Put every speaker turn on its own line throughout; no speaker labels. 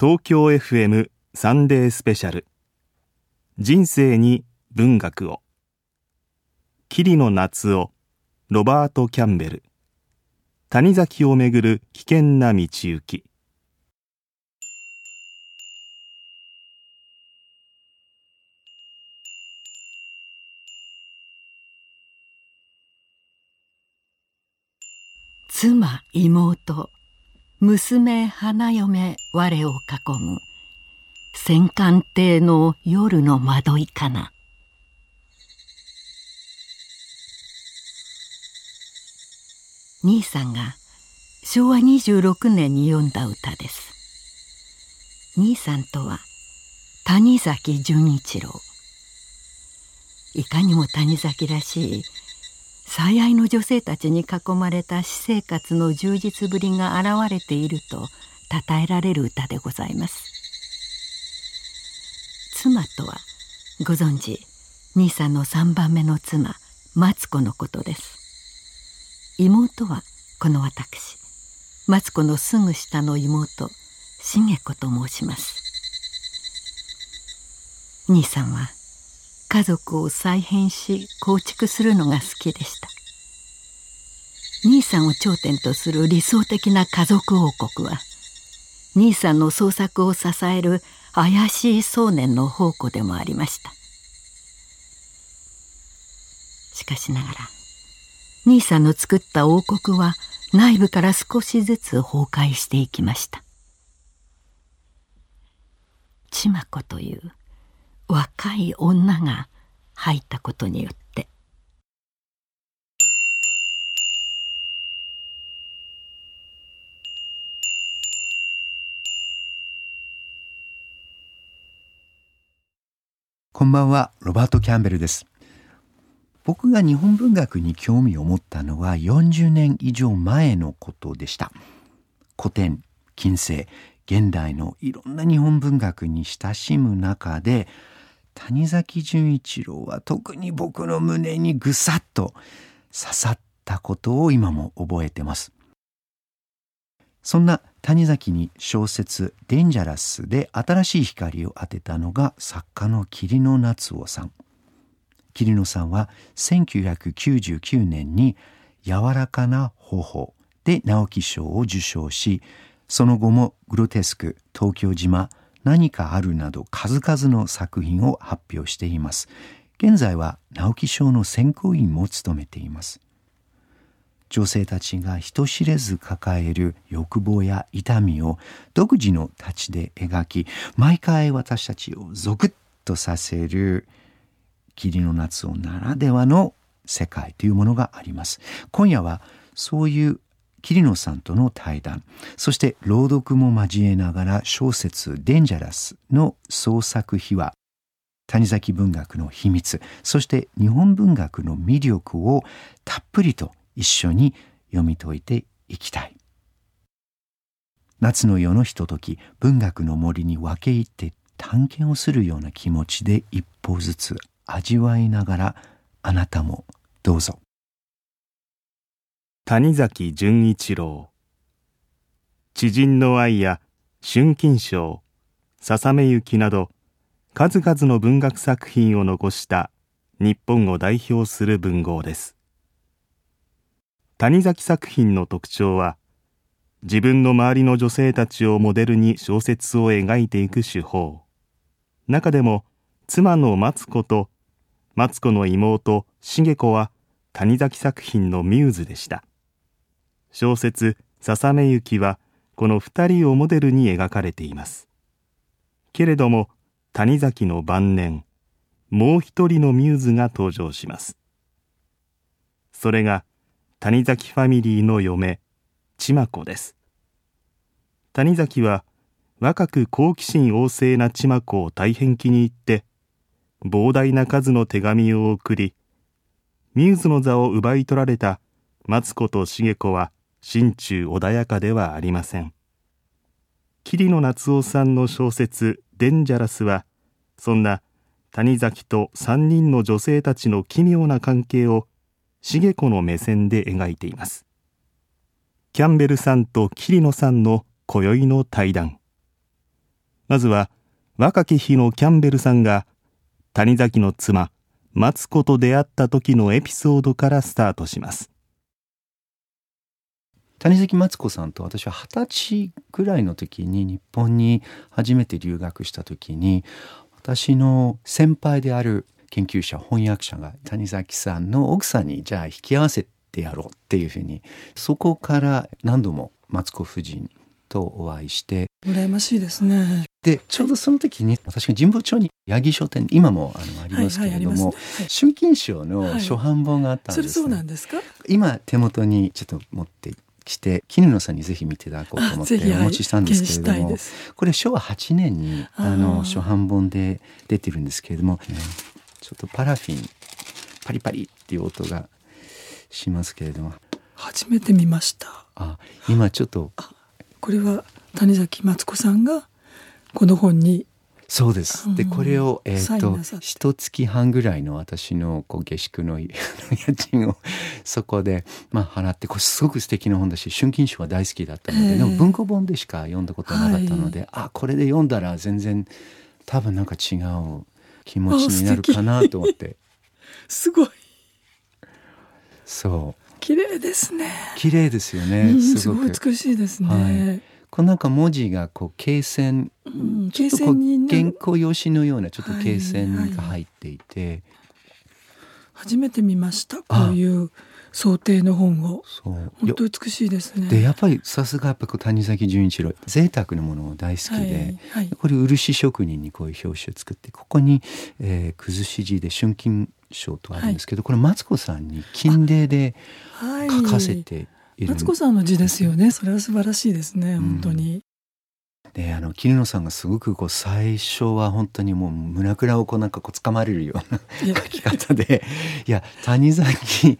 東京 FM サンデースペシャル。人生に文学を。桐野夏夫ロバート・キャンベル。谷崎をめぐる危険な道行き。
妻妹。娘花嫁我を囲む戦艦艇の夜の窓いかな。兄さんが昭和26年に読んだ歌です。兄さんとは谷崎潤一郎。いかにも谷崎らしい最愛の女性たちに囲まれた私生活の充実ぶりが現れていると称えられる歌でございます。妻とはご存知兄さんの3番目の妻マツコのことです。妹はこの私。マツコのすぐ下の妹茂子と申します。兄さんは家族を再編し構築するのが好きでした。兄さんを頂点とする理想的な家族王国は兄さんの創作を支える怪しい想念の宝庫でもありました。しかしながら兄さんの作った王国は内部から少しずつ崩壊していきました。千ま子という若い女が入ったことによって。
こんばんはロバート・キャンベルです。僕が日本文学に興味を持ったのは40年以上前のことでした。古典近世現代のいろんな日本文学に親しむ中で谷崎潤一郎は特に僕の胸にぐさっと刺さったことを今も覚えてます。そんな谷崎に小説「デンジャラス」で新しい光を当てたのが作家の桐野夏夫さん。桐野さんは1999年に「柔らかな頬」で直木賞を受賞しその後もグロテスク東京島何かあるなど数々の作品を発表しています。現在は直木賞の選考員も務めています。女性たちが人知れず抱える欲望や痛みを独自の太刀で描き毎回私たちをゾクッとさせる霧の夏をならではの世界というものがあります。今夜はそういう桐野さんとの対談。そして朗読も交えながら小説「デンジャラス」の創作秘話。谷崎文学の秘密。そして日本文学の魅力をたっぷりと一緒に読み解いていきたい。夏の夜のひととき文学の森に分け入って探検をするような気持ちで一歩ずつ味わいながらあなたもどうぞ。
谷崎潤一郎。知人の愛や春金賞ささめゆきなど数々の文学作品を残した日本を代表する文豪です。谷崎作品の特徴は自分の周りの女性たちをモデルに小説を描いていく手法。中でも妻のマツコとマツコの妹茂子は谷崎作品のミューズでした。小説「ささめゆき」はこの二人をモデルに描かれています。けれども谷崎の晩年もう一人のミューズが登場します。それが谷崎ファミリーの嫁千ま子です。谷崎は若く好奇心旺盛な千ま子を大変気に入って膨大な数の手紙を送りミューズの座を奪い取られたマツコと茂子は心中穏やかではありません。桐野夏夫さんの小説「デンジャラス」はそんな谷崎と3人の女性たちの奇妙な関係を茂子の目線で描いています。キャンベルさんと桐野さんの今宵の対談。まずは若き日のキャンベルさんが谷崎の妻マツコと出会った時のエピソードからスタートします。
谷崎マツコさんと私は二十歳ぐらいの時に日本に初めて留学した時に私の先輩である研究者翻訳者が谷崎さんの奥さんにじゃあ引き合わせてやろうっていうふうにそこから何度もマツコ夫人とお会いして
羨ましいですね。
でちょうどその時に私が神保町に八木書店今もあのありますけれども、春金賞の初版本があったんです、ね、
それそうなんですか？
今手元にちょっと持ってきて絹野さんにぜひ見ていただこうと思ってお持ちしたんですけれども、これ昭和8年にあの初版本で出てるんですけれども、ね、ちょっとパラフィンパリパリっていう音がしますけれども。
初めて見ました。
あ今ちょっと
これは谷崎マツコさんがこの本に
そうです。で、これを、えっ、ー、と、一月半ぐらいの私のこう下宿の 家賃を そこで、まあ、払って、これすごく素敵な本だし、春金賞は大好きだったので、えー、でも文庫本でしか読んだことなかったので、はい、あ、これで読んだら全然多分なんか違う気持ちになるかなと思って。
すごい。
そう。
綺麗ですね。
綺麗ですよね。
すごい美しいですね。はい
こうなんか文字がこう罫線、うん、ちょっとこう原稿用紙のようなちょっと罫線が入っていて、はいはい、
初めて見ましたこういう想定の本を。そう。本当美しいですね。
でやっぱりさすがやっぱ谷崎潤一郎贅沢なものを大好きで、はいはい、これ漆職人にこういう表紙を作ってここに、えー、崩し字で春金賞とあるんですけど、はい、これマツコさんに金泥で書かせて
マツコさんの字ですよね。それは素晴らしいですね。本当に。
であの桐野さんがすごくこう最初は本当にもう胸くらをこうなんかこう掴まれるような書き方でいや谷崎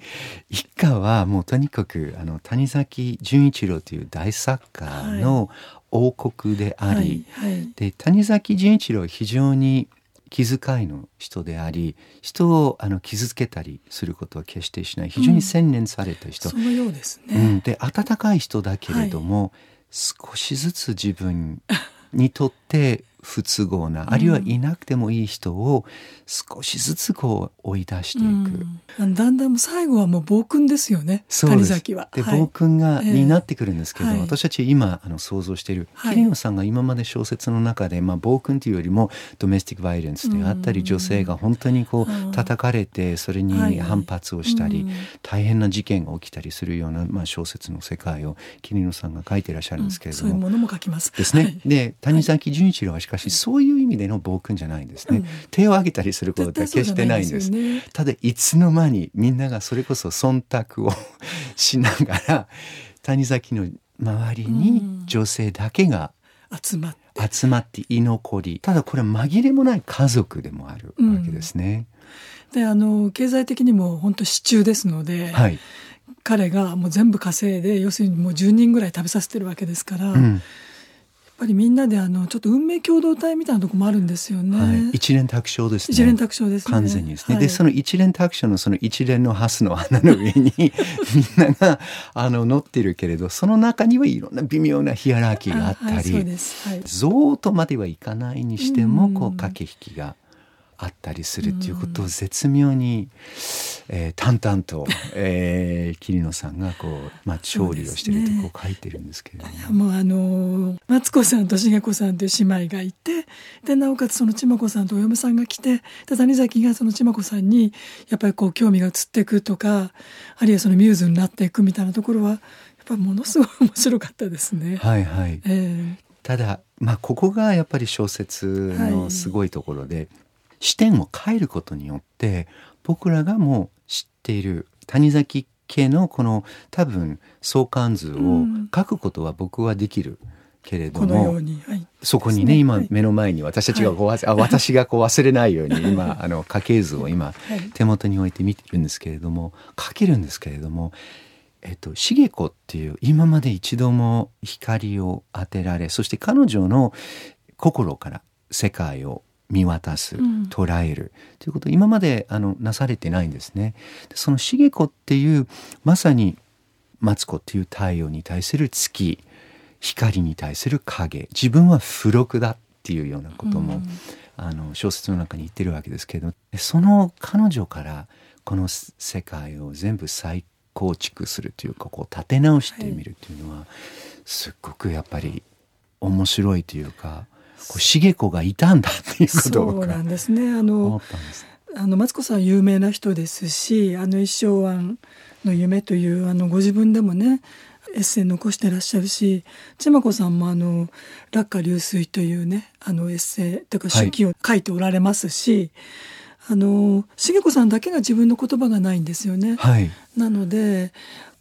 一家はもうとにかくあの谷崎潤一郎という大作家の王国であり、はいはいはい、で谷崎潤一郎は非常に気遣いの人であり人をあの傷つけたりすることは決してしない。非常に洗練された人、
うん、そのようですね、
うん、で温かい人だけれども、はい、少しずつ自分にとって不都合な、あるいはいなくてもいい人を少しずつこう追い出していく、
うん、だんだん最後はもう暴君ですよね谷崎は。
で、はい、暴君が、になってくるんですけど、えー、私たち今あの想像してい。る、桐野さんが今まで小説の中で、まあ、暴君というよりもドメスティック・バイオレンスであったり、女性が本当にこう叩かれてそれに反発をしたり、大変な事件が起きたりするような、まあ、小説の世界を桐野さんが書いていらっしゃるんですけれども、
そういうものも書きます。
ですね。で谷崎潤一郎はしかしそういう意味での暴君じゃないんですね、うん、手を挙げたりすることは決してないんです、ね、ただいつの間にみんながそれこそ忖度をしながら 谷崎の周りに女性だけが
集まって。
集まって居残り。ただこれ紛れもない家族でもあるわけですね。
うん、であの経済的にも本当支柱ですので、はい、彼がもう全部稼いで要するにもう10人ぐらい食べさせてるわけですから、うん、ぱりみんなであのちょっと運命共同体みたいなとこもあるんですよね。は
い、一連卓章ですね。
一連卓章です、ね、
完全にですね。はい、でその一連卓章のその一連のハスの花の上に みんながあの乗ってるけれど、その中にはいろんな微妙なヒアラーキーがあったり、はい、象とまではいかないにしてもこう駆け引きが。あったりするっていうことを絶妙に、えー、淡々と、えー、桐野さんがこう、まあ、調理をしてるとこう書いてるんですけれど
も。もうあのマツコさんと重子さんという姉妹がいてでなおかつその千子さんとお嫁さんが来てで谷崎がその千子さんにやっぱりこう興味が移っていくとかあるいはそのミューズになっていくみたいなところはやっぱものすごい面白かったですね。
はいはい。えー、ただまあここがやっぱり小説のすごいところで、はい視点を変えることによって僕らがもう知っている谷崎家のこの多分相関図を書くことは僕はできる。けれども、はい、そこにね、ね、今目の前に私たちがこう、はい、あ私がこう忘れないように 今あの家系図を今手元に置いて見てるんですけれども書けるんですけれどもえっと、茂子っていう今まで一度も光を当てられそして彼女の心から世界を見渡す、捉える。ということ今まであのなされてないんですね。その茂子っていうまさにマツコっていう太陽に対する月光に対する影自分は付録だっていうようなことも、あの小説の中に言ってるわけですけどその彼女からこの世界を全部再構築するというかこう立て直してみるというのは、すっごくやっぱり面白いというかこう茂子がいたんだっていうことを
そうなんですねあの。あのマツコさん有名な人ですし「あの一生庵の夢」というあのご自分でもねエッセイ残してらっしゃるし千葉子さんもあの「落下流水」というねあのエッセイというか手記を書いておられますし、あの茂子さんだけが自分の言葉がないんですよね。
はい、
なので、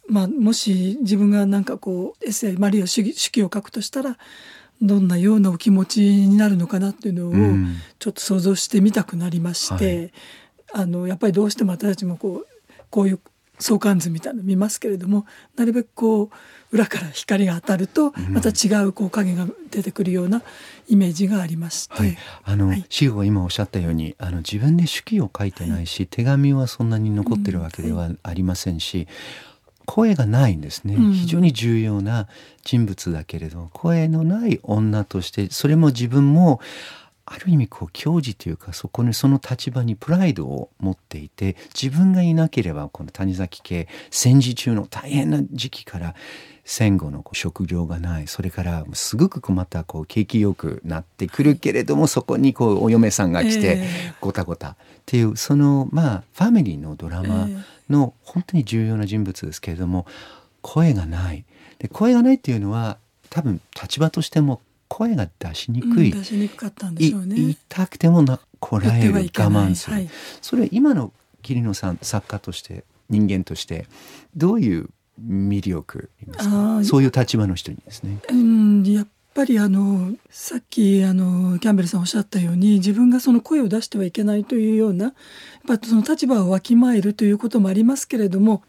まあ、もし自分がなんかこうエッセイあるいは手記を書くとしたらどんなようなお気持ちになるのかなっていうのを
うん。
ちょっと想像してみたくなりまして、あのやっぱりどうしても私たちもこうこういう相関図みたいなの見ますけれどもなるべくこう裏から光が当たるとまた違うこう影が出てくるようなイメージがありまして、
はい、あの、
はい。
シゴが今おっしゃったようにあの自分で手記を書いてないし、手紙はそんなに残ってるわけではありませんし、声がないんですね、
うん。
非常に重要な人物だけれど声のない女としてそれも自分もある意味こう矜持というかそこにその立場にプライドを持っていて自分がいなければこの谷崎家戦時中の大変な時期から戦後の食料がないそれからすごくまたこう景気よくなってくるけれども、そこにこうお嫁さんが来て
え
ごたごた。っていうそのまあファミリーのドラマの本当に重要な人物ですけれども声がない。で声がないっていうのは多分立場としても声が出しにくい、
うん出しにくかったんで
い
しょうね。
言いたくてもなこらえる我慢する、
はい
それは今の桐野さん作家として人間としてどういう魅力そういう立場の人にですね。
うん、やっぱりあのさっきあのキャンベルさんおっしゃったように自分がその声を出してはいけないというようなやっぱその立場をわきまえるということもありますけれども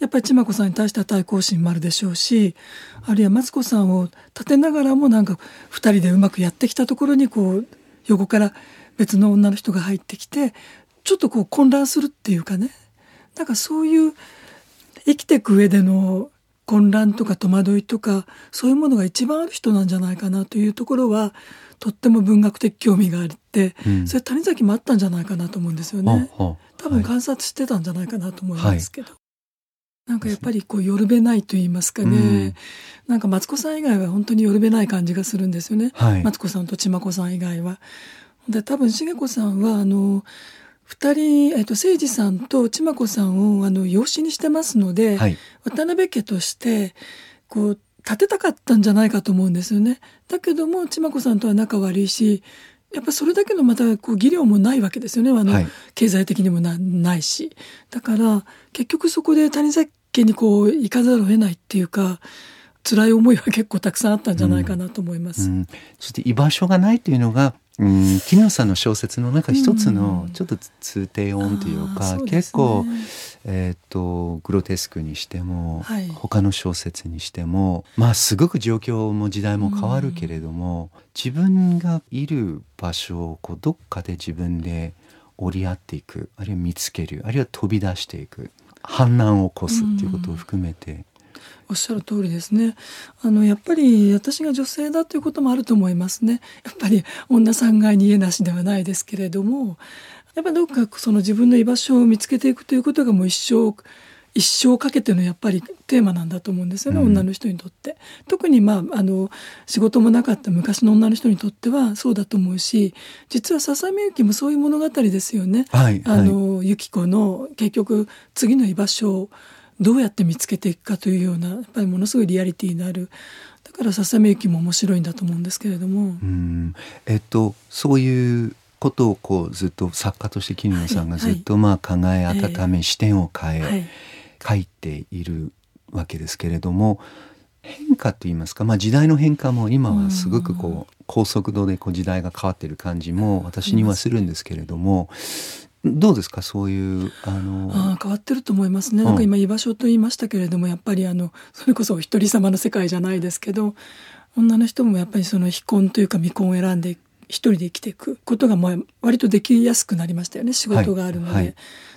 やっぱり千葉子さんに対しては対抗心もあるでしょうしあるいはマツコさんを立てながらもなんか2人でうまくやってきたところにこう横から別の女の人が入ってきてちょっとこう混乱するっていうかね。なんかそういう生きていく上での混乱とか戸惑いとかそういうものが一番ある人なんじゃないかなというところはとっても文学的興味があって、
うん。
それ谷崎もあったんじゃないかなと思うんですよね。多分
はい。
観察してたんじゃないかなと思いますけど、なんかやっぱりこうよるべないと言いますかね、
うん。
なんかマツコさん以外は本当によるべない感じがするんですよね、
はい。
マツコさんと千葉子さん以外は。で多分茂子さんはあの2人、えっと、誠司さんと千葉子さんをあの養子にしてますので、
はい。
渡辺家としてこう立てたかったんじゃないかと思うんですよね。だけども千葉子さんとは仲悪いしやっぱそれだけのまたこう技量もないわけですよね。あの、
はい。
経済的にもなないし。だから結局そこで谷崎家にこう行かざるを得ないっていうか辛い思いは結構たくさんあったんじゃないかなと思います。
うん、そして居場所がないというのが、うん、さんの小説の中一つの
うん
ちょっと通低音というか、
そうですね。
結構、えー、とグロテスクにしても、
はい。
他の小説にしてもまあすごく状況も時代も変わるけれども、自分がいる場所をこうどっかで自分で折り合っていくあるいは見つけるあるいは飛び出していく反乱を起こすっていうことを含めて。
おっしゃる通りですね。あのやっぱり私が女性だということもあると思いますね。やっぱり女三階に家なしではないですけれども、やっぱどっかその自分の居場所を見つけていくということがもう一生一生かけてのやっぱりテーマなんだと思うんですよね、
うん
女の人にとって。特にまああの仕事もなかった昔の女の人にとってはそうだと思うし、実は笹目由紀もそういう物語ですよね。
はい
あの、由紀子の結局次の居場所をどうやって見つけていくかというようなやっぱりものすごいリアリティのあるだから笹目由紀も面白いんだと思うんですけれども、
うん。えっとそういうことをこうずっと作家として桐野さんが
はい
ずっとまあ考え温め、
え
視点を変え、
はい。
書いているわけですけれども変化といいますか、まあ、時代の変化も今はすごくこう高速度でこう時代が変わっている感じも私にはするんですけれどもどうですか？そういうあの
ああ変わってると思いますね、
うん。
なんか今居場所と言いましたけれどもやっぱりあのそれこそお一人様の世界じゃないですけど女の人もやっぱりその非婚というか未婚を選んで一人で生きていくことがまあ割とできやすくなりましたよね仕事があるので、
はいはい。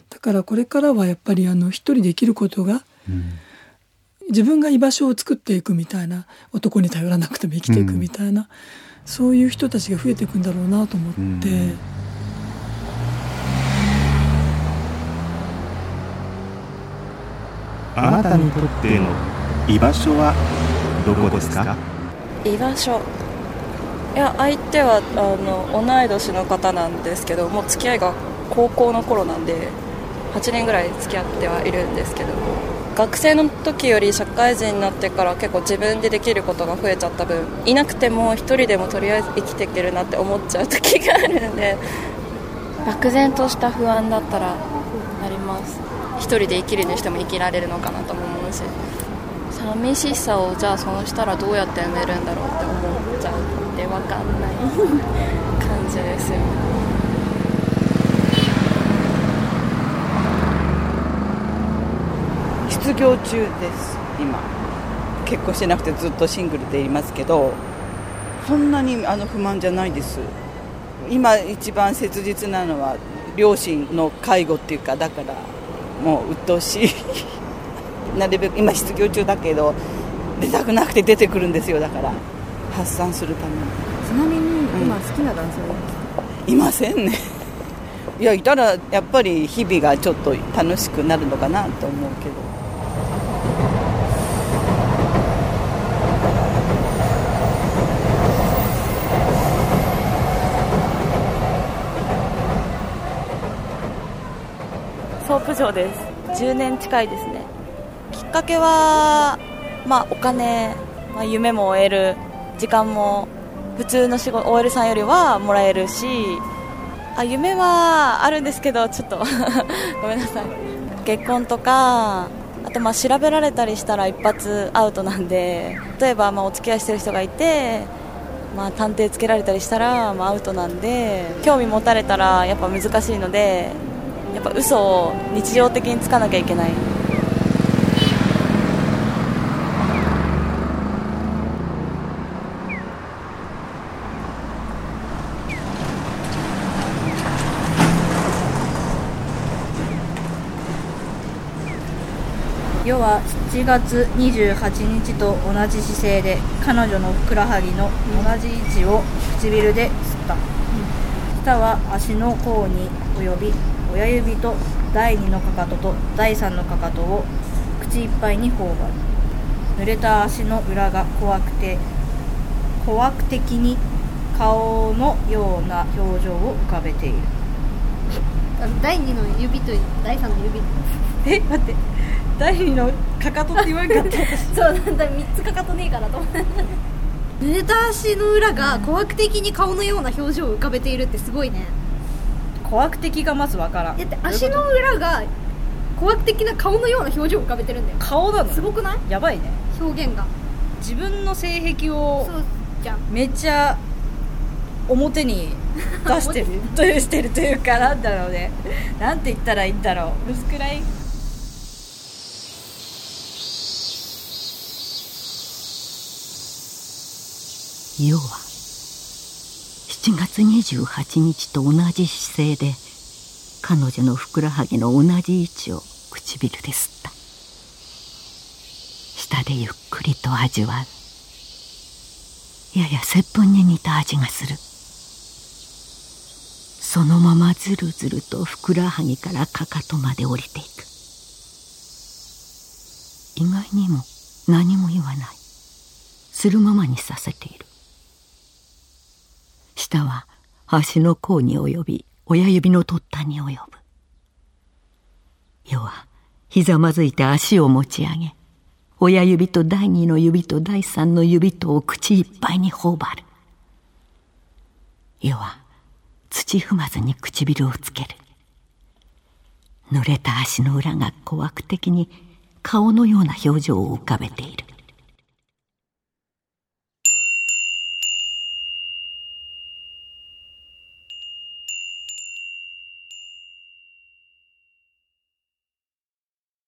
だからこれからはやっぱりあの一人で生きることが
うん。
自分が居場所を作っていくみたいな男に頼らなくても生きていくみたいな、そういう人たちが増えていくんだろうなと思って。
あなたにとっての居場所はどこですか？
居場所。いや相手はあの同い年の方なんですけどもう付き合いが高校の頃なんで8年ぐらい付き合ってはいるんですけど学生の時より社会人になってから結構自分でできることが増えちゃった分いなくても1人でもとりあえず生きていけるなって思っちゃう時があるんで漠然とした不安だったらあります1人で生きるにしても生きられるのかなとも思うし寂しさをじゃあそうしたらどうやって埋めるんだろうって思っちゃって分かんない感じですよね
失業中です。今結婚してなくてずっとシングルでいますけどそんなにあの不満じゃないです。今一番切実なのは両親の介護っていうかだからもう鬱陶しい。なるべく今失業中だけど出たくなくて出てくるんですよだから。発散するために。
ちなみに今好きな男性
は？いますか、いませんね。いやいたらやっぱり日々がちょっと楽しくなるのかなと思うけど
ソープ場です。10年近いですね。きっかけは、まあ、お金、まあ、夢も追える時間も普通の仕事 OL さんよりはもらえるしあ夢はあるんですけどちょっと ごめんなさい。結婚とかあとまあ調べられたりしたら一発アウトなんで例えばまあお付き合いしてる人がいてまあ、探偵つけられたりしたら、まあ、アウトなんで興味持たれたらやっぱ難しいのでやっぱ嘘を日常的につかなきゃいけない。
世は7月28日と同じ姿勢で彼女のふくらはぎの同じ位置を唇で吸った。舌は足の甲に及び親指と第2のかかとと第3のかかとを口いっぱいに頬張る濡れた足の裏が怖くて怖く的に顔のような表情を浮かべている。
第2の指と第3の指。
え待って。第2のかかとって言わんかった。
そうなんだ。3つかかとねえかなと思って。濡れた足の裏が怖く的に顔のような表情を浮かべているってすごいね
怖く的がまずわからん。
だって足の裏が怖く的な顔のような表情を浮かべてるんだよ。
顔なの？
すごくない？
やばいね。
表現が。
自分の性癖を
そうじゃん。
めっちゃ表に出してるというしてるというかなんだろうね。なんて言ったらいいんだろう。薄くらい？
世は7月28日と同じ姿勢で彼女のふくらはぎの同じ位置を唇で吸った。舌でゆっくりと味わう。やや接吻に似た味がする。そのままずるずるとふくらはぎからかかとまで降りていく。意外にも何も言わない。するままにさせている。下は足の甲に及び親指の突端に及ぶ。世はひざまずいて足を持ち上げ親指と第二の指と第三の指とを口いっぱいに頬張る。世は土踏まずに唇をつける。濡れた足の裏が怖く的に顔のような表情を浮かべている。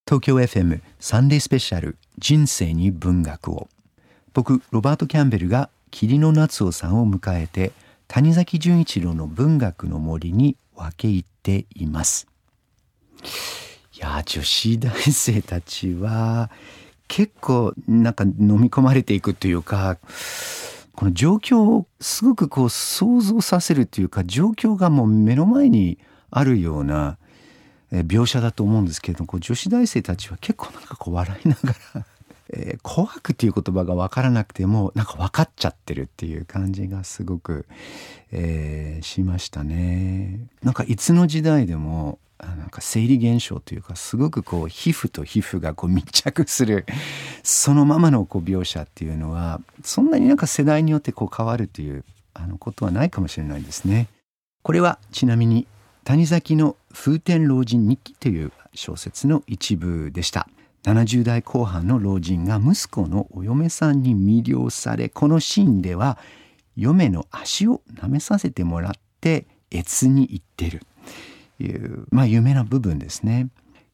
東京 FM サンデースペシャル人生に文学を。僕ロバート・キャンベルが霧の夏夫さんを迎えて谷崎潤一郎の文学の森に分け入っています。いや女子大生たちは結構なんか飲み込まれていくというかこの状況をすごくこう想像させるというか状況がもう目の前にあるような描写だと思うんですけれども女子大生たちは結構なんかこう笑いながら えー、怖くっていう言葉が分からなくてもなんか分かっちゃってるっていう感じがすごく、えー、しましたね。なんかいつの時代でもなんか生理現象というかすごくこう皮膚と皮膚がこう密着するそのままのこう描写っていうのはそんなになんか世代によってこう変わるというあのことはないかもしれないですね。これはちなみに谷崎の風天老人日記という小説の一部でした。70代後半の老人が息子のお嫁さんに魅了されこのシーンでは嫁の足を舐めさせてもらって越に行ってるという、まあ、有名な部分ですね。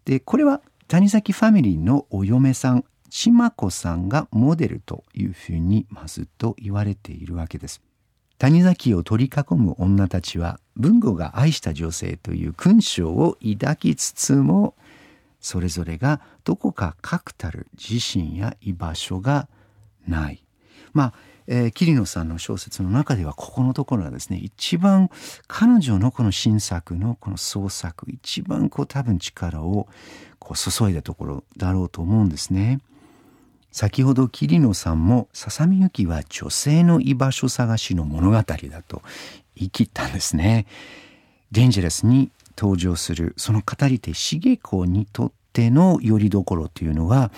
でこれは谷崎ファミリーのお嫁さん千真子さんがモデルというふうにまずっと言われているわけです。谷崎を取り囲む女たちは文吾が愛した女性という勲章を抱きつつもそれぞれがどこか確たる自身や居場所がない。まあ、えー、桐野さんの小説の中ではここのところがですね一番彼女のこの新作のこの創作一番こう多分力をこう注いだところだろうと思うんですね。先ほど桐野さんも「ささみゆきは女性の居場所探しの物語だ」と言い切ったんですね。デンジャラスに登場するその語り手重子にとってのよりどころというのは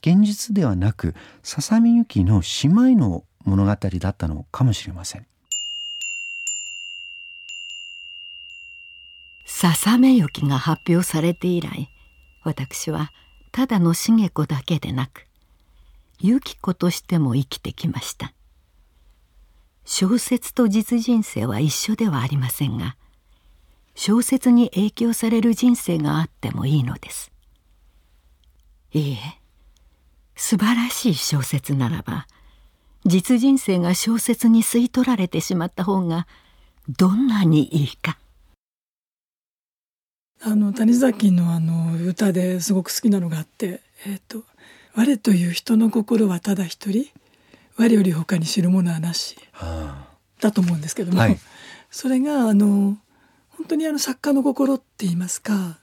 現実ではなくささみゆきの姉妹の物語だったのかもしれません。
ささめゆきが発表されて以来私はただの茂子だけでなくゆき子としても生きてきました。小説と実人生は一緒ではありませんが小説に影響される人生があってもいいのです。いいえ素晴らしい小説ならば実人生が小説に吸い取られてしまった方がどんなにいいか。
あの谷崎のあの歌ですごく好きなのがあって「えーと、我という人の心はただ一人？我より他に知るものはなし」だと思うんですけども、はい、それがあの本当にあの作家の心って言いますか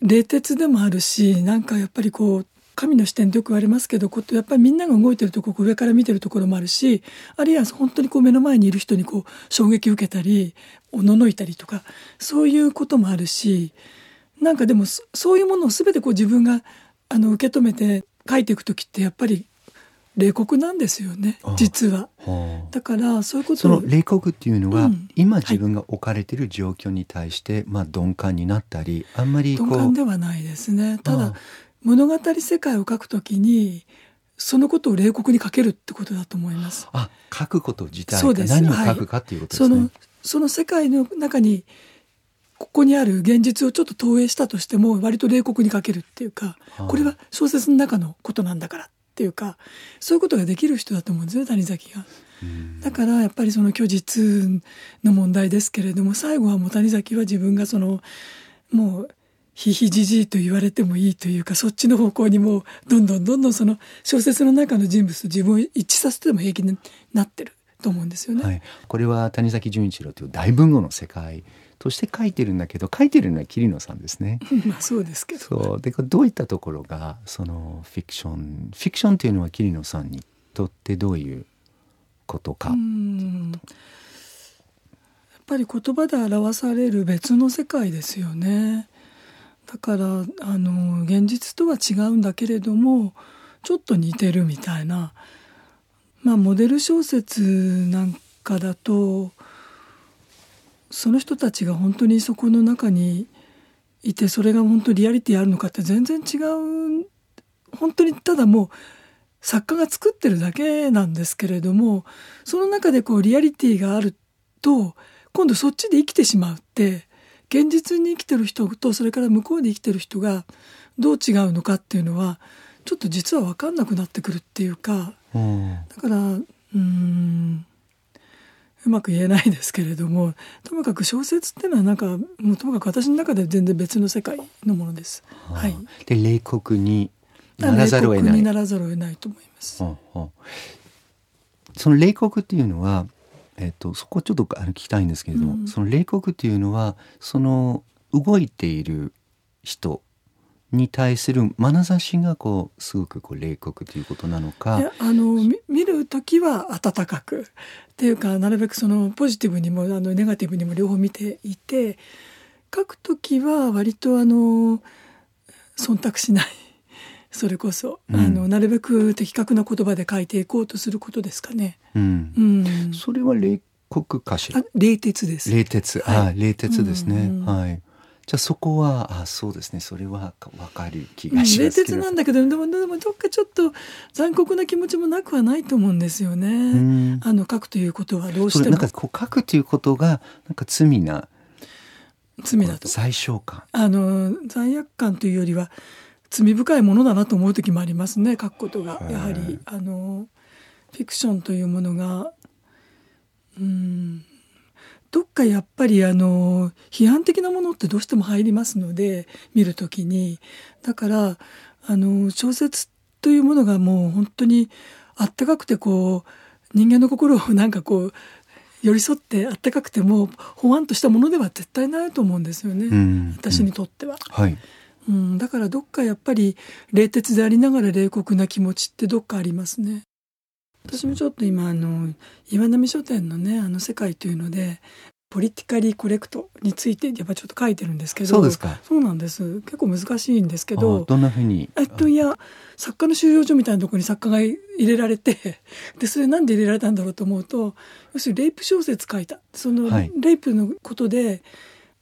冷徹でもあるしなんかやっぱりこう神の視点ってよく言われますけどやっぱりみんなが動いてるとこ上から見てるところもあるしあるいは本当にこう目の前にいる人にこう衝撃を受けたりおののいたりとかそういうこともあるしなんかでもそういうものを全てこう自分があの受け止めて書いていく時ってやっぱり冷酷なんですよね実は。だからそういうこと
その冷酷っていうのは、うん、今自分が置かれている状況に対して、はい、まあ鈍感になったりあんまり
鈍感ではないですね。ただ物語世界を書くときにそのことを冷酷に書けるってことだと思います。
あ書くこと自体が何を書くかっていうことですね。
はい、そのその世界の中にここにある現実をちょっと投影したとしても割と冷酷に書けるっていうか、これは小説の中のことなんだからっていうかそういうことができる人だと思うんですよ谷崎が。だからやっぱりその虚実の問題ですけれども最後はもう谷崎は自分がそのもうひひじじいと言われてもいいというかそっちの方向にもうどんどんどんどんその小説の中の人物と自分を一致させても平気になってると思うんですよね。
はい、これは谷崎潤一郎という大文豪の世界として書いてるんだけど書いてるのは桐野さんですね。
まあそうですけど。
そうでどういったところがそのフィクションフィクションっていうのは桐野さんにとってどういうことか。や
っぱり言葉で表される別の世界ですよね。だからあの現実とは違うんだけれどもちょっと似てるみたいな。まあモデル小説なんかだとその人たちが本当にそこの中にいてそれが本当リアリティあるのかって全然違う。本当にただもう作家が作ってるだけなんですけれどもその中でこうリアリティがあると今度そっちで生きてしまうって現実に生きてる人とそれから向こうで生きてる人がどう違うのかっていうのはちょっと実は分かんなくなってくるっていうか、だからうんうまく言えないですけれどもともかく小説っていうのはなんかもうともかく私の中で全然別の世界のものです。はい、
で冷酷にならざるを得ない。
にならざるを得ないと思います。
その冷酷っていうのは、えっと、そこちょっとあの聞きたいんですけれども、
うん
その冷酷っていうのはその動いている人に対する眼差しがこうすごくこう冷酷ということなの
い
か
やあのみ見る時は温かくっていうかなるべくそのポジティブにもあのネガティブにも両方見ていて書く時は割とあの忖度しない。それこそ、
うん。
あのなるべく的確な言葉で書いていこうとすることですかね。
うん。
うん、
それは冷酷かしら。
あ冷徹です。
冷徹、
はい。
あ冷徹ですね、
うん。
はいじゃあそこはあそうですね。それはかわかる気
うん
がしま
冷
すけど。
徹なんだけどでもでもどっかちょっと残酷な気持ちもなくはないと思うんですよね。
うん。
あの書くということはどう
そ
して
なんかこう書くということがなんか罪な
罪だと。
罪償感。
あの罪悪感というよりは罪深いものだなと思う時もありますね。書くことが。やはりあのフィクションというものが。うんどっかやっぱりあの批判的なものってどうしても入りますので見る時に。だからあの小説というものがもう本当にあったかくてこう人間の心を なんかこう寄り添ってあったかくてもほわんとしたものでは絶対ないと思うんですよね、
うん。
私にとっては、
はい。
うん、だからどっかやっぱり冷徹でありながら冷酷な気持ちってどっかありますね私もちょっと今あの岩波書店のねあの世界というのでポリティカリーコレクトについてやっぱちょっと書いてるんですけど
そうですか。
そうなんです。結構難しいんですけ
あ
ど
どんなふうに？
えっといや作家の収容所みたいなところに作家が入れられてでそれなんで入れられたんだろうと思うと要するにレイプ小説書いた。その、
はい。
レイプのことで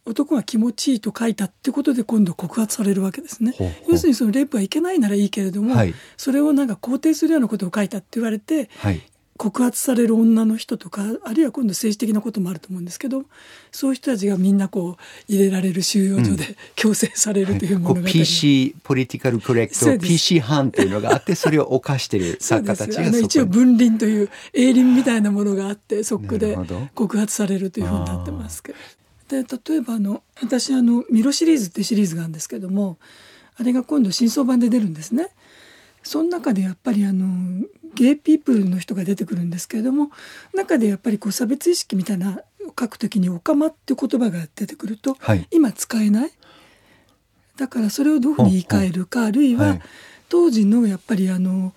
男が気持ちいいと書いたってことで今度告発されるわけですね。
ほうほう。
要するにそのレイプはいけないならいいけれども、
はい。
それをなんか肯定するようなことを書いたって言われて
はい。
告発される女の人とかあるいは今度政治的なこともあると思うんですけどそういう人たちがみんなこう入れられる収容所で強制されるという
こう
物語、
PC ポリティカルコレクト PC 班というのがあってそれを犯している 作家たちがそこに。
一応分輪という営林みたいなものがあってそこ
な
で告発されるというふうになってますけどで例えばあの私あの「ミロシリーズ」ってシリーズがあるんですけどもあれが今度新装版で出るんですね。その中でやっぱりあのゲイピープルの人が出てくるんですけれども中でやっぱりこう差別意識みたいな書くときに「オカマ」って言葉が出てくると、
はい。
今使えない。だからそれをどういうふうに言い換えるかあるいは、
はい。
当時のやっぱりあの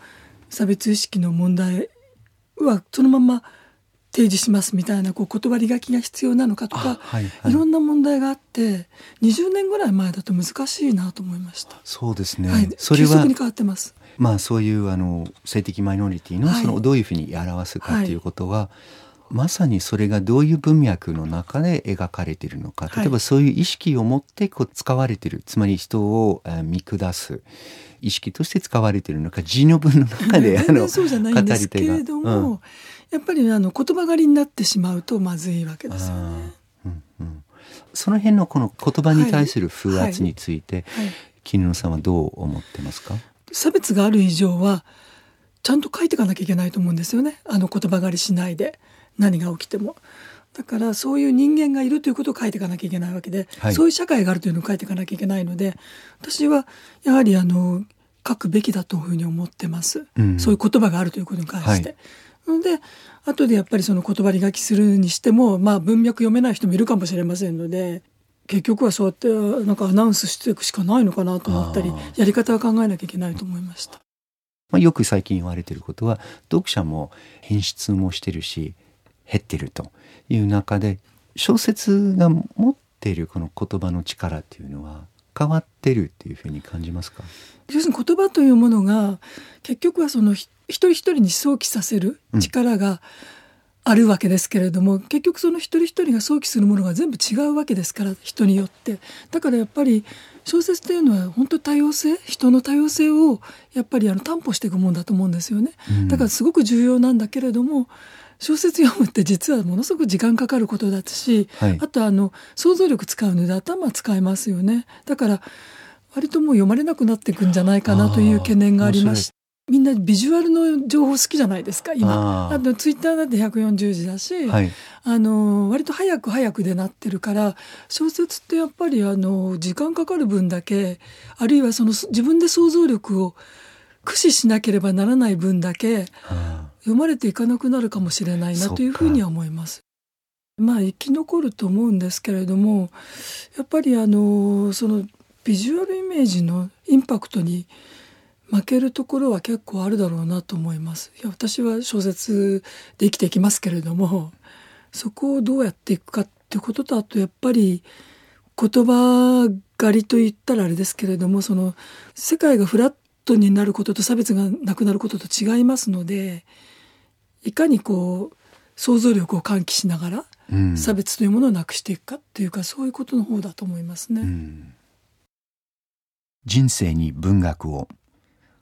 差別意識の問題はそのまま提示しますみたいなこう断り書きが必要なのかとか、
あはいはい。
いろんな問題があって20年ぐらい前だと難しいなと思いました。
そうですね、
はい、
それは
急速に変わってます。
まあそういうあの性的マイノリティの
はい。
そのどういうふうに表すかっていうことは、まさにそれがどういう文脈の中で描かれているのか。
はい。
例えばそういう意識を持ってこう使われているつまり人をえー見下す意識として使われているのか字の文の中であの
全然そうじゃないんですけれども、
うん
やっぱりあの言葉狩りになってしまうとまずいわけですよね。
あー。うん。うん。その辺のこの言葉に対する風圧について、
はい。
絹野さんはどう思ってますか？
差別がある以上はちゃんと書いていかなきゃいけないと思うんですよね。あの言葉狩りしないで。何が起きても。だからそういう人間がいるということを書いていかなきゃいけないわけで、
はい。
そういう社会があるというのを書いていかなきゃいけないので私はやはりあの書くべきだというふうに思ってます、
うん。
そういう言葉があるということに関して。なので後でやっぱりその言葉に書きするにしても、まあ、文脈読めない人もいるかもしれませんので結局はそうやってなんかアナウンスしていくしかないのかなと思ったりやり方は考えなきゃいけないと思いました。
まあ、よく最近言われていることは読者も変質もしてるし減ってるという中で小説が持っているこの言葉の力っていうのは変わってるっていうふうに感じますか？
要するに言葉というものが結局はそのひ一人一人に想起させる力があるわけですけれども、結局その一人一人が想起するものが全部違うわけですから人によって。だからやっぱり小説というのは本当に多様性人の多様性をやっぱりあの担保していくもんだと思うんですよね、
うん。
だからすごく重要なんだけれども小説読むって実はものすごく時間かかることだし、
はい。
あとあの想像力使うので頭使えますよね。だから割ともう読まれなくなっていくんじゃないかなという懸念がありましみんなビジュアルの情報好きじゃないですか今。
あー。
あとツイッターだって140字だし、
はい。
あの割と早く早くでなってるから小説ってやっぱりあの時間かかる分だけあるいはその自分で想像力を駆使しなければならない分だけ
あ
読まれていかなくなるかもしれないなというふうには思います。まあ生き残ると思うんですけれどもやっぱりあのそのビジュアルイメージのインパクトに負けるところは結構あるだろうなと思います。いや私は小説で生きていきますけれどもそこをどうやっていくかってこととあとやっぱり言葉狩りと言ったらあれですけれどもその世界がフラットになることと差別がなくなることと違いますのでいかにこう想像力を喚起しながら、差別というものをなくしていくかっていうかそういうことの方だと思いますね。うん、
人生に文学を。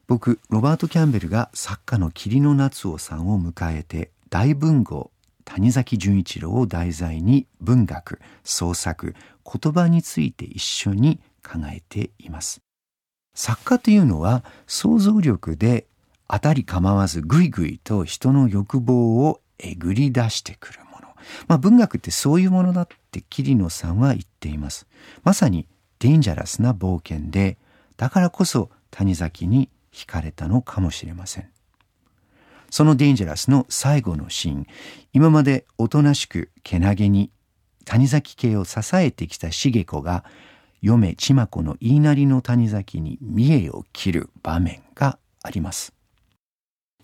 僕ロバート・キャンベルが作家の桐野夏夫さんを迎えて大文豪谷崎潤一郎を題材に文学創作言葉について一緒に考えています。作家というのは想像力で当たり構わずぐいぐいと人の欲望をえぐり出してくるもの。まあ文学ってそういうものだって桐野さんは言っています。まさにデンジャラスな冒険で、だからこそ谷崎に惹かれたのかもしれません。そのデンジャラスの最後のシーン、今までおとなしくけなげに谷崎家を支えてきた茂子が、嫁千葉子の言いなりの谷崎に見栄を切る場面があります。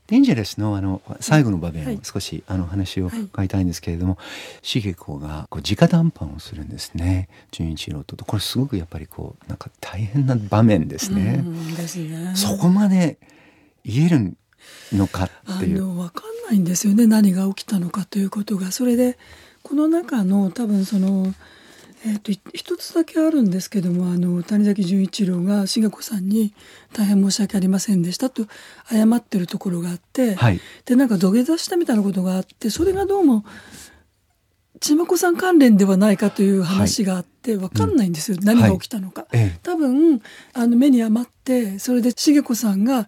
デンジャラスのあの最後の場面を少しあの話を伺いたいんですけれども、茂子がこう直談判をするんですね。純一郎とこれすごくやっぱりこうなんか大変な場面ですね。
ですね。
そこまで言えるのかっていう。
分かんないんですよね。何が起きたのかということが。それでこの中の多分そのえーと、一つだけあるんですけどもあの谷崎潤一郎が茂子さんに「大変申し訳ありませんでした」と謝ってるところがあって、はい、でなんか土下座したみたいなことがあってそれがどうも千葉子さん関連ではないかという話があって、分かんないんですよ、うん、何が起きたのか。はい、多分あの目に余ってそれで茂子さんが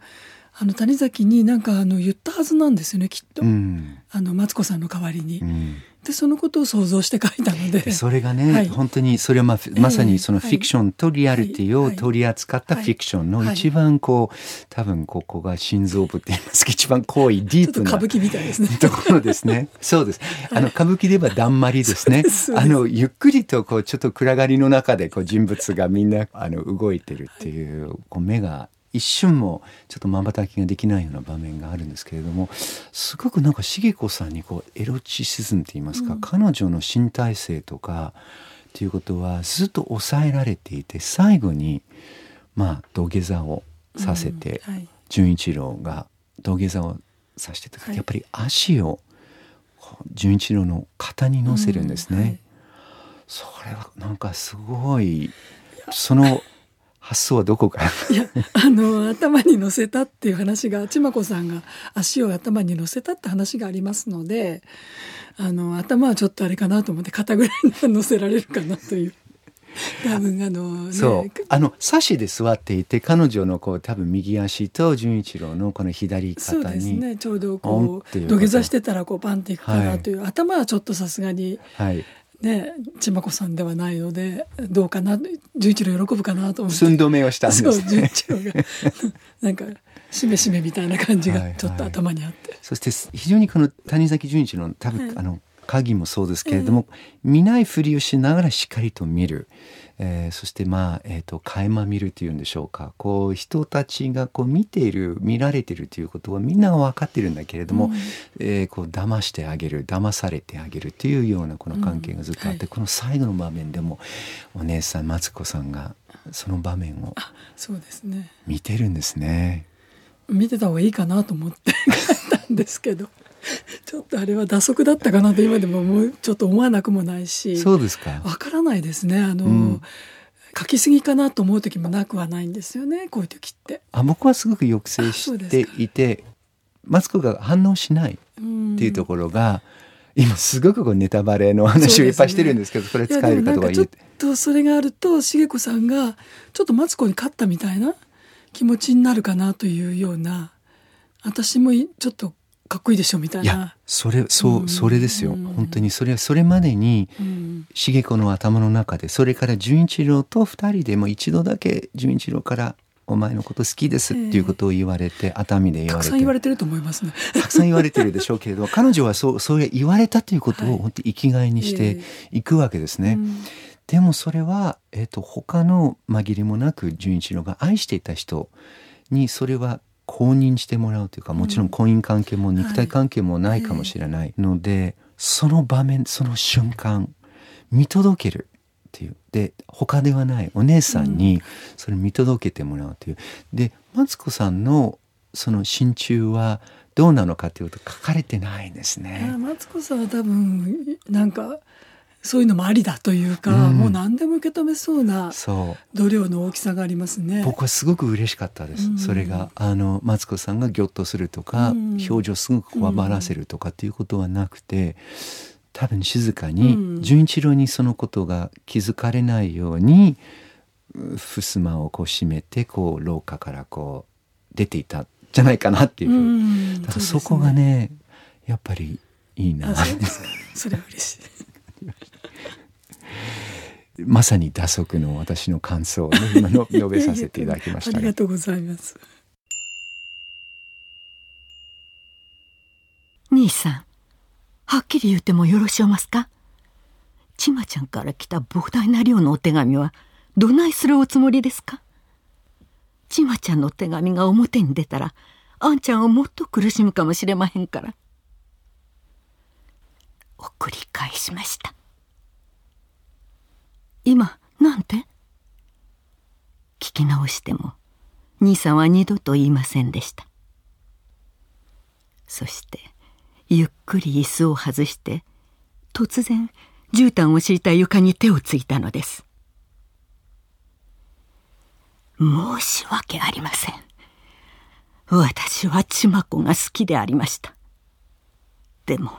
あの谷崎に何かあの言ったはずなんですよねきっと、うん、あのマツコさんの代わりに。うんでそのことを想像して書いたので。
それがね、はい、本当にそれはままさにそのフィクションとリアリティを取り扱ったフィクションの一番こう多分ここが心臓部って言いますか 一番濃いディープな
歌舞伎みたいですね。
ところですね。そうです。あの歌舞伎で言えばだんまりですね。あのゆっくりとこうちょっと暗がりの中でこう人物がみんなあの動いてるっていうこう目が一瞬もちょっと瞬きができないような場面があるんですけれどもすごくなんか茂子さんにこうエロチシズムと言いますか、うん、彼女の身体性とかっていうことはずっと抑えられていて最後にまあ土下座をさせて、うんはい、純一郎が土下座をさせてと、はい、やっぱり足を純一郎の肩に乗せるんですね。うんはい、それはなんかすごいその発想はどこから
いやあの頭に乗せたっていう話が千葉子さんが足を頭に乗せたって話がありますのであの頭はちょっとあれかなと思って肩ぐらい乗せられるかなという。多分あの、
ね、そう。あの差しで座っていて彼女のこう多分右足と純一郎のこの左肩にそうです
ね。ちょうどこう土下座してたらこうパンっていくかなという、はい、頭はちょっとさすがに、はい、ね、千葉子さんではないのでどうかな純一郎喜ぶかなと思って。
寸止めをしたんですね。
そう純一郎が。なんかしめしめみたいな感じがちょっと頭にあって、はいはい、
そして非常にこの谷崎潤一郎の多分、はい、あの鍵もそうですけれども、えー、見ないふりをしながらしっかりと見る、えー、そしてまあ、えーと、垣間見るというんでしょうか。こう人たちがこう見ている見られているということはみんなが分かってるんだけれども、うん、えー、こう騙してあげる騙されてあげるというようなこの関係がずっとあって、うん。はい、この最後の場面でもお姉さんマツコさんがその場面を
そうですね。
見てるんですね。
見てた方がいいかなと思って 書いたんですけど。ちょっとあれは打足だったかなと今でももうちょっと思わなくもないし
そうですか。
わからないですね。あの、うん、書きすぎかなと思う時もなくはないんですよねこういう時って。
あ僕はすごく抑制していてマツコが反応しないっていうところが、今すごくこうネタバレの話をいっぱいしてるんですけど、そ、ね、れ使えるかとか
言うとそれがあると茂子さんがちょっとマツコに勝ったみたいな気持ちになるかなというような私もちょっとかっこいいでしょみたいな。いや
それそうそれですよ。本当にそれはそれまでに茂子の頭の中でそれから純一郎と2人でも一度だけ純一郎からお前のこと好きですっていうことを言われて、熱海で言われて。
たくさん言われてると思いますね。
たくさん言われてるでしょうけれど 彼女はそうそう言われたということを本当に生きがいにしていくわけですね。
うん。
でもそれは、えー、と他の紛れもなく純一郎が愛していた人にそれは公認してもらうというかもちろん婚姻関係も肉体関係もないかもしれないので、その場面その瞬間見届けるっていう。で他ではないお姉さんにそれ見届けてもらうという。でマツコさんのその心中はどうなのかというと書かれてないんですね。
マツコさんは多分なんかそういうのもありだというか、
うん。
もう何でも受け止めそうな度量の大きさがありますね。
僕はすごく嬉しかったです、
うん。
それが。あのマツコさんがギョッとするとか、
うん。
表情すごくこわばらせるとかっていうことはなくて多分静かに、
うん。
純一郎にそのことが気づかれないようにう襖をこう閉めてこう廊下からこう出ていたんじゃないかなっていう、
うん。
だからそこがねやっぱりいいな。
それは嬉しい。
まさに打足の私の感想をね今の 述べさせていただきましたが
ありがとうございます。
兄さんはっきり言ってもよろしおますか？ちまちゃんから来た膨大な量のお手紙はどないするおつもりですか？ちまちゃんの手紙が表に出たらあんちゃんはもっと苦しむかもしれまへんから。送り返しました今なんて？聞き直しても兄さんは二度と言いませんでした。そしてゆっくり椅子を外して突然絨毯を敷いた床に手をついたのです。申し訳ありません。私は千ま子が好きでありました。でも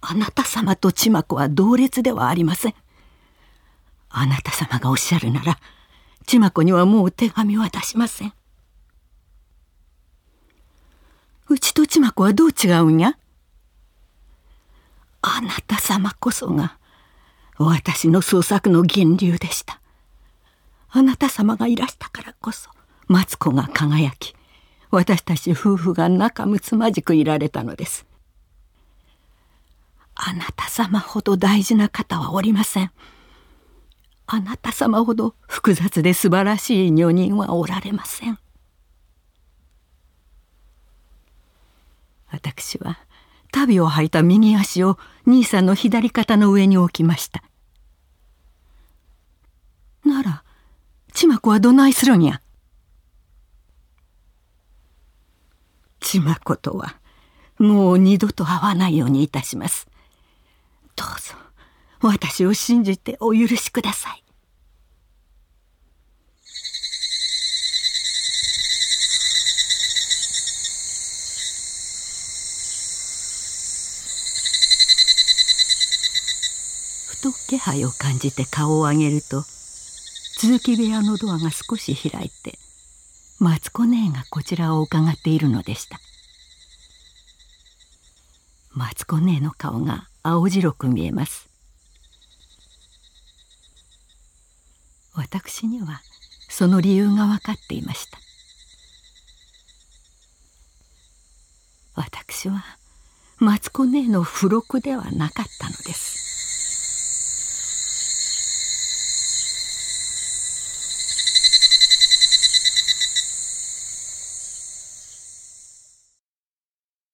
あなた様と千ま子は同列ではありません。あなた様がおっしゃるなら千ま子にはもう手紙は出しません。うちと千ま子はどう違うんや？あなた様こそが私の創作の源流でした。あなた様がいらしたからこそマツコが輝き私たち夫婦が仲睦まじくいられたのです。あなた様ほど大事な方はおりません。あなた様ほど複雑で素晴らしい女人はおられません。私は足袋を履いた右足を兄さんの左肩の上に置きました。なら千ま子はどないするんや？千ま子とはもう二度と会わないようにいたします。どうぞ。私を信じてお許しください。ふと気配を感じて顔を上げると続き部屋のドアが少し開いてマツコ姉がこちらを伺っているのでした。マツコ姉の顔が青白く見えます。私にはその理由が分かっていました。私はマツコ姉の付録ではなかったのです。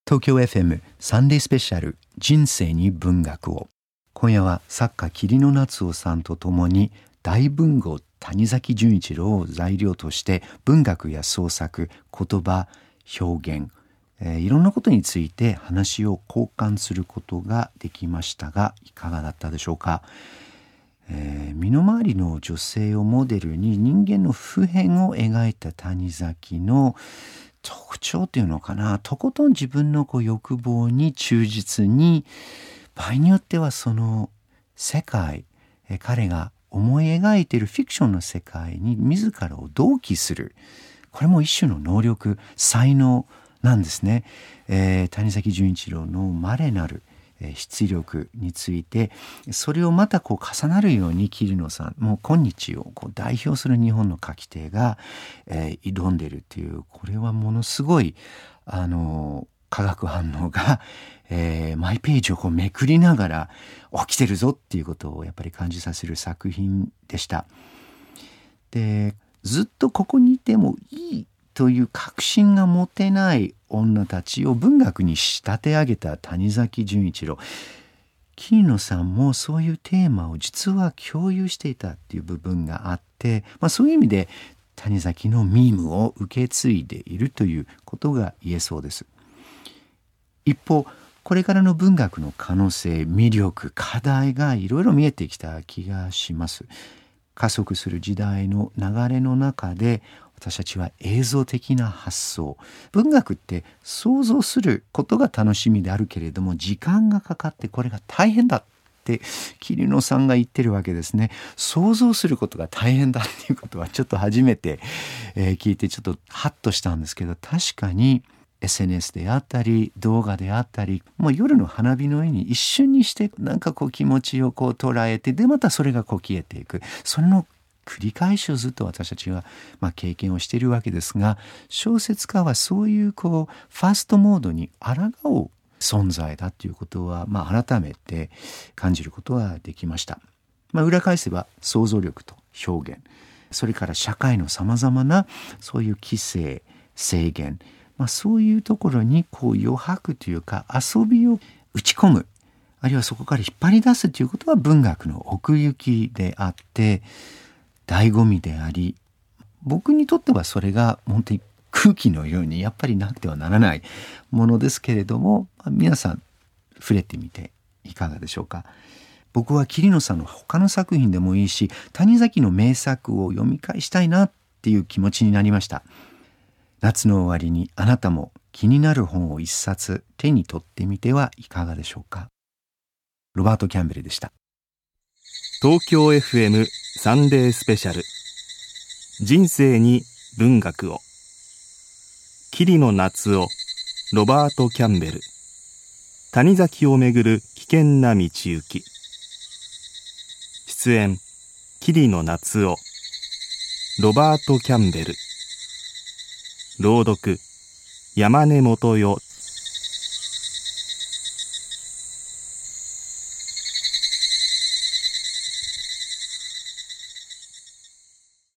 東京 FM サンデースペシャル人生に文学を。今夜は作家桐野夏夫さんと共に大文豪谷崎潤一郎を材料として文学や創作言葉表現、えーいろんなことについて話を交換することができましたがいかがだったでしょうか、えー身の回りの女性をモデルに人間の普遍を描いた谷崎の特徴っていうのかな？とことん自分のこう欲望に忠実に場合によってはその世界え彼が思い描いているフィクションの世界に自らを同期する。これも一種の能力才能なんですね、えー谷崎潤一郎の稀なる出力についてそれをまたこう重なるように桐野さんもう今日をこう代表する日本の書き手が、えー、挑んでるっていうこれはものすごいあの化学反応が、えー、マイページをこうめくりながら起きてるぞっていうことをやっぱり感じさせる作品でした。でずっとここにいてもいいという確信が持てない女たちを文学に仕立て上げた谷崎潤一郎桐野さんもそういうテーマを実は共有していたっていう部分があって、まあ、そういう意味で谷崎のミームを受け継いでいるということが言えそうです。一方これからの文学の可能性魅力課題がいろいろ見えてきた気がします。加速する時代の流れの中で私たちは映像的な発想文学って想像することが楽しみであるけれども時間がかかってこれが大変だって桐野さんが言ってるわけですね想像することが大変だっていうことはちょっと初めて、えー、聞いてちょっとハッとしたんですけど確かに SNS であったり動画であったりもう夜の花火の上に一瞬にしてなんかこう気持ちをこう捉えてでまたそれがこう消えていく。それの繰り返しをずっと私たちは、まあ、経験をしているわけですが小説家はそういうこうファーストモードに抗う存在だということは、まあ、改めて感じることができました。まあ、裏返せば想像力と表現。それから社会のさまざまなそういう規制制限。まあ、そういうところにこう余白というか遊びを打ち込むあるいはそこから引っ張り出すということは文学の奥行きであって醍醐味であり僕にとってはそれが本当に空気のようにやっぱりなくてはならないものですけれども皆さん触れてみていかがでしょうか僕は桐野さんの他の作品でもいいし谷崎の名作を読み返したいなっていう気持ちになりました。夏の終わりにあなたも気になる本を一冊手に取ってみてはいかがでしょうか。ロバート・キャンベルでした。
東京 FM サンデースペシャル。人生に文学を。桐野夏夫ロバート・キャンベル。谷崎をめぐる危険な道行き。出演桐野夏夫ロバート・キャンベル。朗読。山根元よ